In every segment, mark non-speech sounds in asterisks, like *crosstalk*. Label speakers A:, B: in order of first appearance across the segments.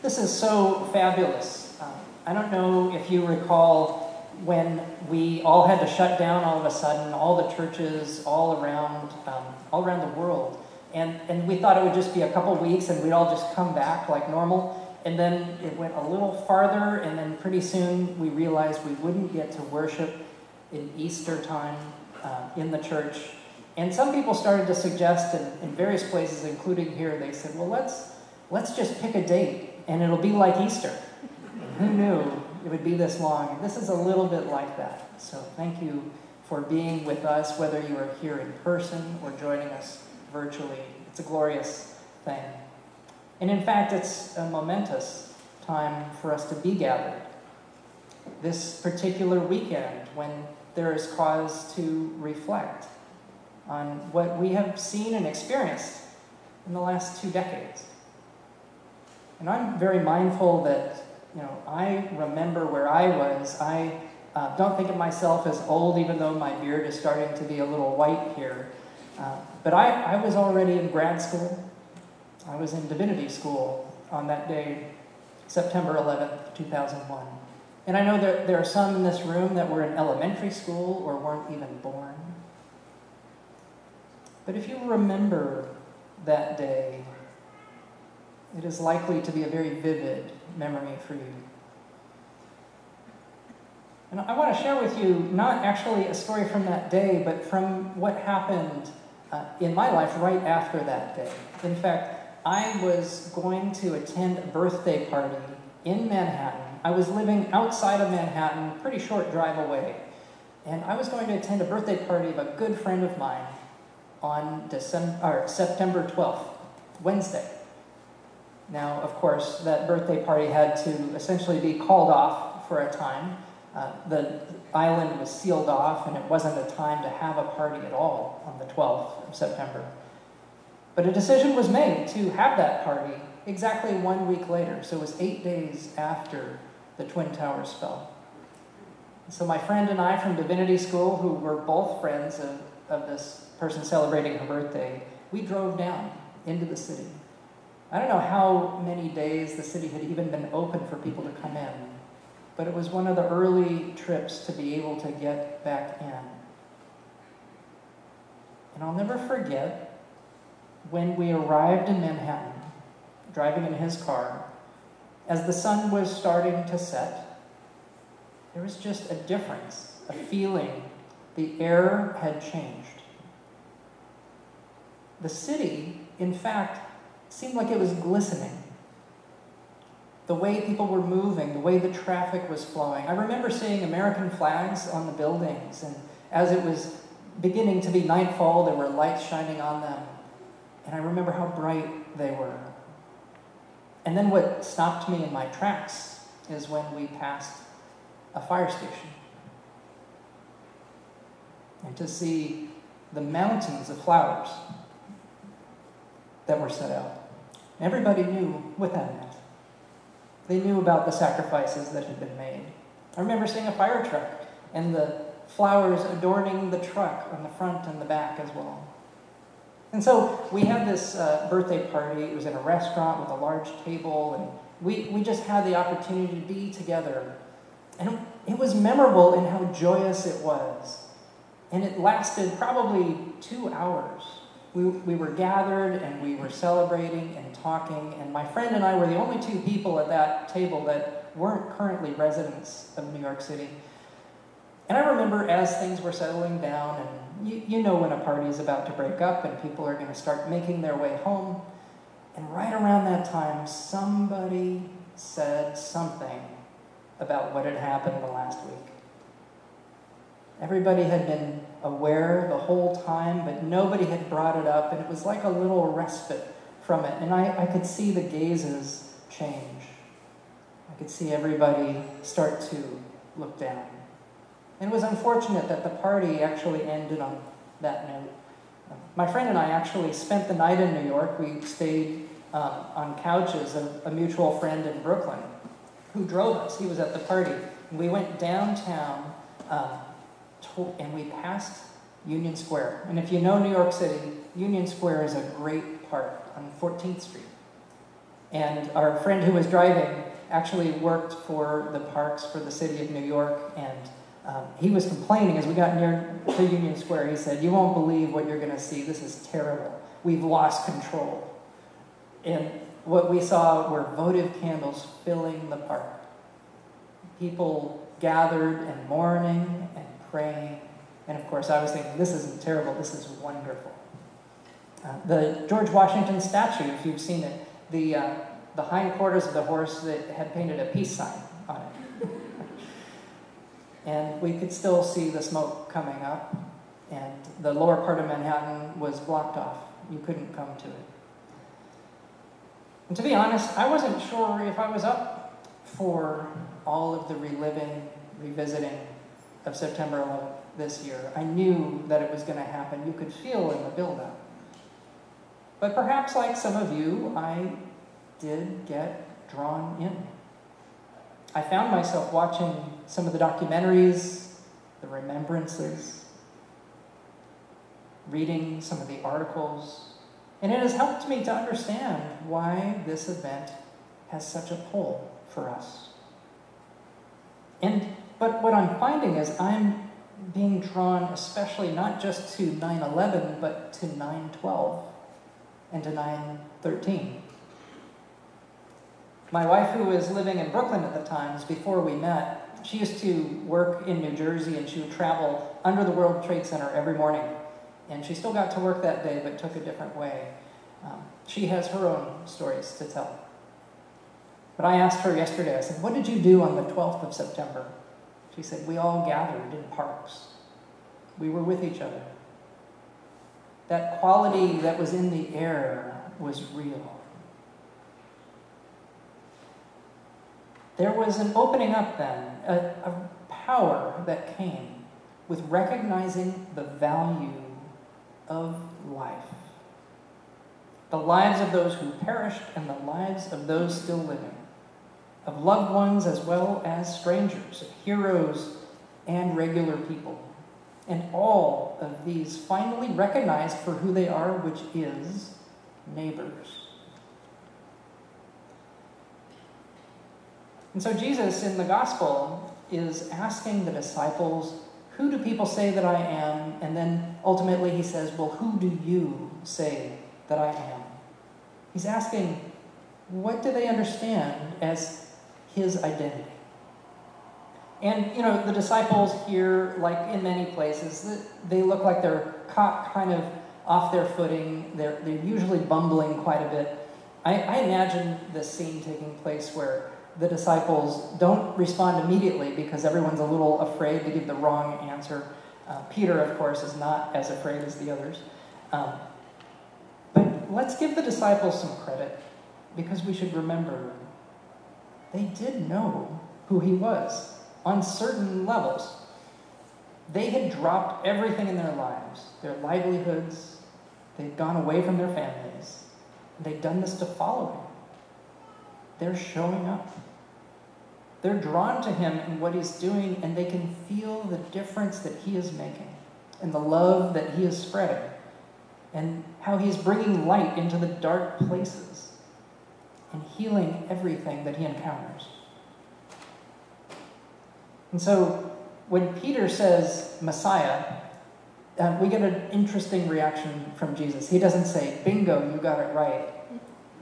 A: This is so fabulous. Um, I don't know if you recall when we all had to shut down all of a sudden, all the churches all around, um, all around the world. And, and we thought it would just be a couple weeks and we'd all just come back like normal. And then it went a little farther, and then pretty soon we realized we wouldn't get to worship in Easter time uh, in the church. And some people started to suggest in, in various places, including here, they said, well, let's, let's just pick a date and it'll be like Easter. Who knew it would be this long? This is a little bit like that. So thank you for being with us, whether you are here in person or joining us virtually. It's a glorious thing. And in fact, it's a momentous time for us to be gathered. This particular weekend, when there is cause to reflect on what we have seen and experienced in the last two decades. And I'm very mindful that, you know, I remember where I was. I uh, don't think of myself as old, even though my beard is starting to be a little white here. Uh, but I, I was already in grad school. I was in divinity school on that day, September 11th, 2001. And I know that there are some in this room that were in elementary school or weren't even born. But if you remember that day, it is likely to be a very vivid memory for you. And I want to share with you not actually a story from that day, but from what happened uh, in my life right after that day. In fact, I was going to attend a birthday party in Manhattan. I was living outside of Manhattan, pretty short drive away. And I was going to attend a birthday party of a good friend of mine on December, or September 12th, Wednesday. Now, of course, that birthday party had to essentially be called off for a time. Uh, the island was sealed off, and it wasn't a time to have a party at all on the 12th of September. But a decision was made to have that party exactly one week later. So it was eight days after the Twin Towers fell. So my friend and I from Divinity School, who were both friends of, of this person celebrating her birthday, we drove down into the city. I don't know how many days the city had even been open for people to come in, but it was one of the early trips to be able to get back in. And I'll never forget when we arrived in Manhattan, driving in his car, as the sun was starting to set, there was just a difference, a feeling. The air had changed. The city, in fact, seemed like it was glistening. The way people were moving, the way the traffic was flowing. I remember seeing American flags on the buildings, and as it was beginning to be nightfall, there were lights shining on them. And I remember how bright they were. And then what stopped me in my tracks is when we passed a fire station. And to see the mountains of flowers that were set out. Everybody knew what that meant. They knew about the sacrifices that had been made. I remember seeing a fire truck and the flowers adorning the truck on the front and the back as well. And so we had this uh, birthday party. It was in a restaurant with a large table, and we, we just had the opportunity to be together. And it was memorable in how joyous it was. And it lasted probably two hours we, we were gathered and we were celebrating and talking, and my friend and I were the only two people at that table that weren't currently residents of New York City. And I remember as things were settling down, and you, you know when a party is about to break up and people are going to start making their way home. And right around that time, somebody said something about what had happened the last week. Everybody had been aware the whole time, but nobody had brought it up, and it was like a little respite from it. And I, I could see the gazes change. I could see everybody start to look down. And it was unfortunate that the party actually ended on that note. My friend and I actually spent the night in New York. We stayed um, on couches of a mutual friend in Brooklyn who drove us. He was at the party. We went downtown um, and we passed Union Square. And if you know New York City, Union Square is a great park on 14th Street. And our friend who was driving actually worked for the parks for the city of New York, and um, he was complaining as we got near to Union Square. He said, You won't believe what you're going to see. This is terrible. We've lost control. And what we saw were votive candles filling the park. People gathered and mourning and praying. And of course, I was thinking, this isn't terrible, this is wonderful. Uh, the George Washington statue, if you've seen it, the, uh, the hindquarters of the horse that had painted a peace sign on it. *laughs* and we could still see the smoke coming up, and the lower part of Manhattan was blocked off. You couldn't come to it. And to be honest, I wasn't sure if I was up for all of the reliving, revisiting of September 11th this year. I knew that it was going to happen. You could feel in the buildup. But perhaps, like some of you, I did get drawn in. I found myself watching some of the documentaries, the remembrances, reading some of the articles, and it has helped me to understand why this event has such a pull for us. And but what I'm finding is I'm being drawn especially not just to 9/11 but to 9/12 and to 9/13. My wife, who was living in Brooklyn at the times before we met, she used to work in New Jersey and she would travel under the World Trade Center every morning. And she still got to work that day, but took a different way. Um, she has her own stories to tell. But I asked her yesterday, I said, What did you do on the 12th of September? She said, We all gathered in parks. We were with each other. That quality that was in the air was real. There was an opening up then, a, a power that came with recognizing the value of life. The lives of those who perished and the lives of those still living, of loved ones as well as strangers, of heroes and regular people. And all of these finally recognized for who they are, which is neighbors. And so Jesus in the gospel is asking the disciples, Who do people say that I am? And then ultimately he says, Well, who do you say that I am? He's asking, What do they understand as his identity? And, you know, the disciples here, like in many places, they look like they're caught kind of off their footing. They're, they're usually bumbling quite a bit. I, I imagine this scene taking place where the disciples don't respond immediately because everyone's a little afraid to give the wrong answer. Uh, Peter, of course, is not as afraid as the others. Um, but let's give the disciples some credit because we should remember they did know who he was on certain levels. They had dropped everything in their lives, their livelihoods, they'd gone away from their families. They'd done this to follow him. They're showing up. They're drawn to him and what he's doing, and they can feel the difference that he is making and the love that he is spreading and how he's bringing light into the dark places and healing everything that he encounters. And so when Peter says Messiah, uh, we get an interesting reaction from Jesus. He doesn't say, bingo, you got it right.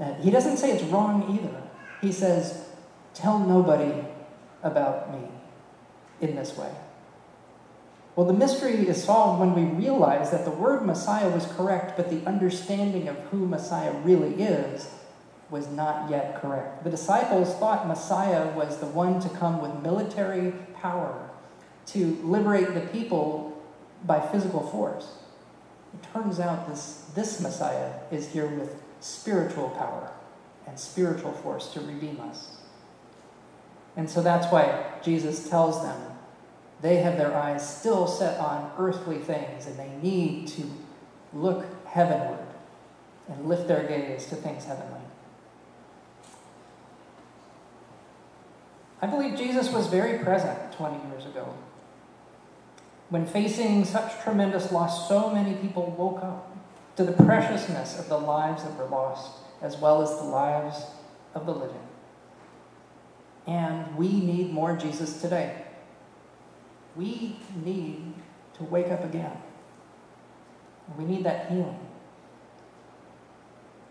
A: Uh, he doesn't say it's wrong either. He says, Tell nobody about me in this way. Well, the mystery is solved when we realize that the word Messiah was correct, but the understanding of who Messiah really is was not yet correct. The disciples thought Messiah was the one to come with military power to liberate the people by physical force. It turns out this, this Messiah is here with spiritual power and spiritual force to redeem us. And so that's why Jesus tells them they have their eyes still set on earthly things and they need to look heavenward and lift their gaze to things heavenly. I believe Jesus was very present 20 years ago. When facing such tremendous loss, so many people woke up to the preciousness of the lives that were lost, as well as the lives of the living. And we need more Jesus today. We need to wake up again. We need that healing.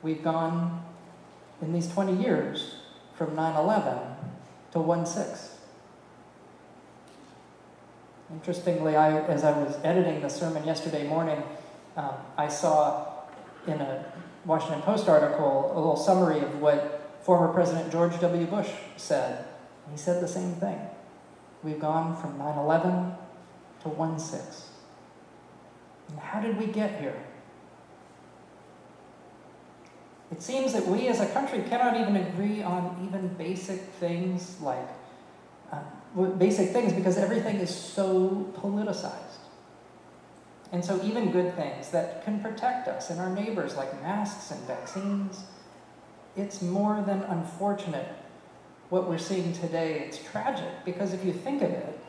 A: We've gone in these 20 years from 9 11 to 1 6. Interestingly, I, as I was editing the sermon yesterday morning, um, I saw in a Washington Post article a little summary of what former President George W. Bush said. He said the same thing. We've gone from 9 11 to 1 6. How did we get here? It seems that we as a country cannot even agree on even basic things like uh, basic things because everything is so politicized. And so, even good things that can protect us and our neighbors, like masks and vaccines, it's more than unfortunate what we're seeing today. It's tragic because if you think of it,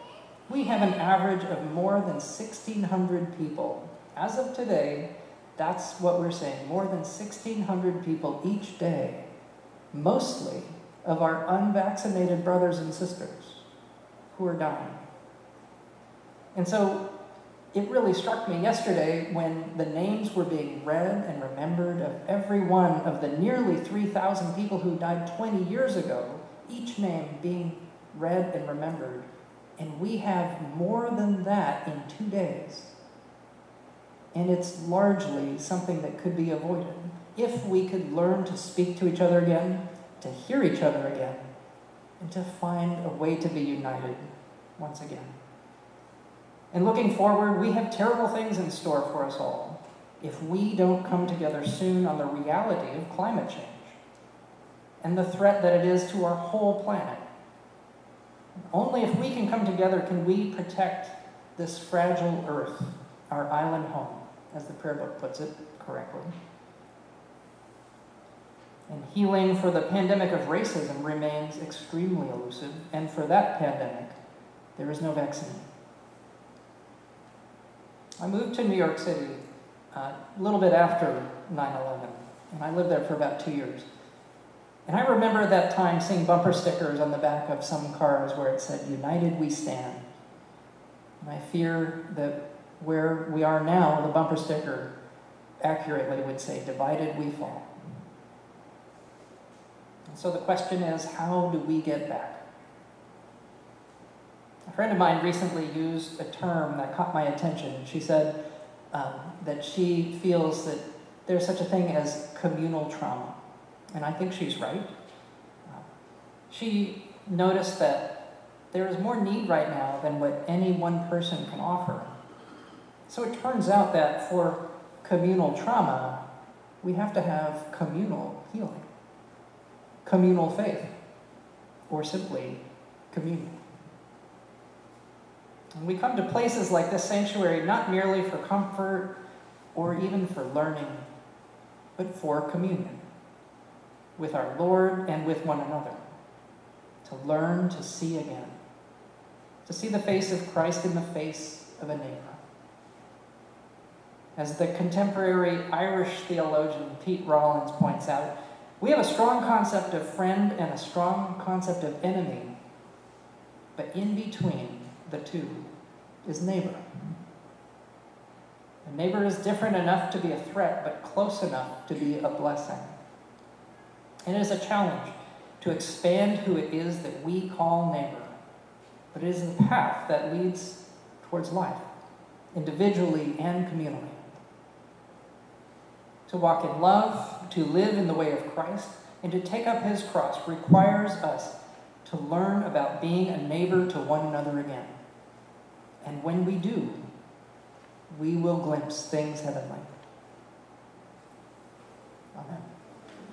A: we have an average of more than 1,600 people. As of today, that's what we're saying more than 1,600 people each day, mostly of our unvaccinated brothers and sisters who are dying. And so it really struck me yesterday when the names were being read and remembered of every one of the nearly 3,000 people who died 20 years ago, each name being read and remembered. And we have more than that in two days. And it's largely something that could be avoided if we could learn to speak to each other again, to hear each other again, and to find a way to be united once again. And looking forward, we have terrible things in store for us all if we don't come together soon on the reality of climate change and the threat that it is to our whole planet. Only if we can come together can we protect this fragile earth, our island home, as the prayer book puts it correctly. And healing for the pandemic of racism remains extremely elusive, and for that pandemic, there is no vaccine. I moved to New York City uh, a little bit after 9 11, and I lived there for about two years. And I remember that time seeing bumper stickers on the back of some cars where it said, United we stand. And I fear that where we are now, the bumper sticker accurately would say, Divided we fall. And so the question is, how do we get back? A friend of mine recently used a term that caught my attention. She said um, that she feels that there's such a thing as communal trauma. And I think she's right. Uh, she noticed that there is more need right now than what any one person can offer. So it turns out that for communal trauma, we have to have communal healing, communal faith, or simply communion. And we come to places like this sanctuary not merely for comfort or even for learning, but for communion with our Lord and with one another. To learn to see again, to see the face of Christ in the face of a neighbor. As the contemporary Irish theologian Pete Rollins points out, we have a strong concept of friend and a strong concept of enemy, but in between the two is neighbor. A neighbor is different enough to be a threat, but close enough to be a blessing. And it is a challenge to expand who it is that we call neighbor, but it is the path that leads towards life, individually and communally. To walk in love, to live in the way of Christ, and to take up his cross requires us to learn about being a neighbor to one another again. And when we do, we will glimpse things heavenly. Amen.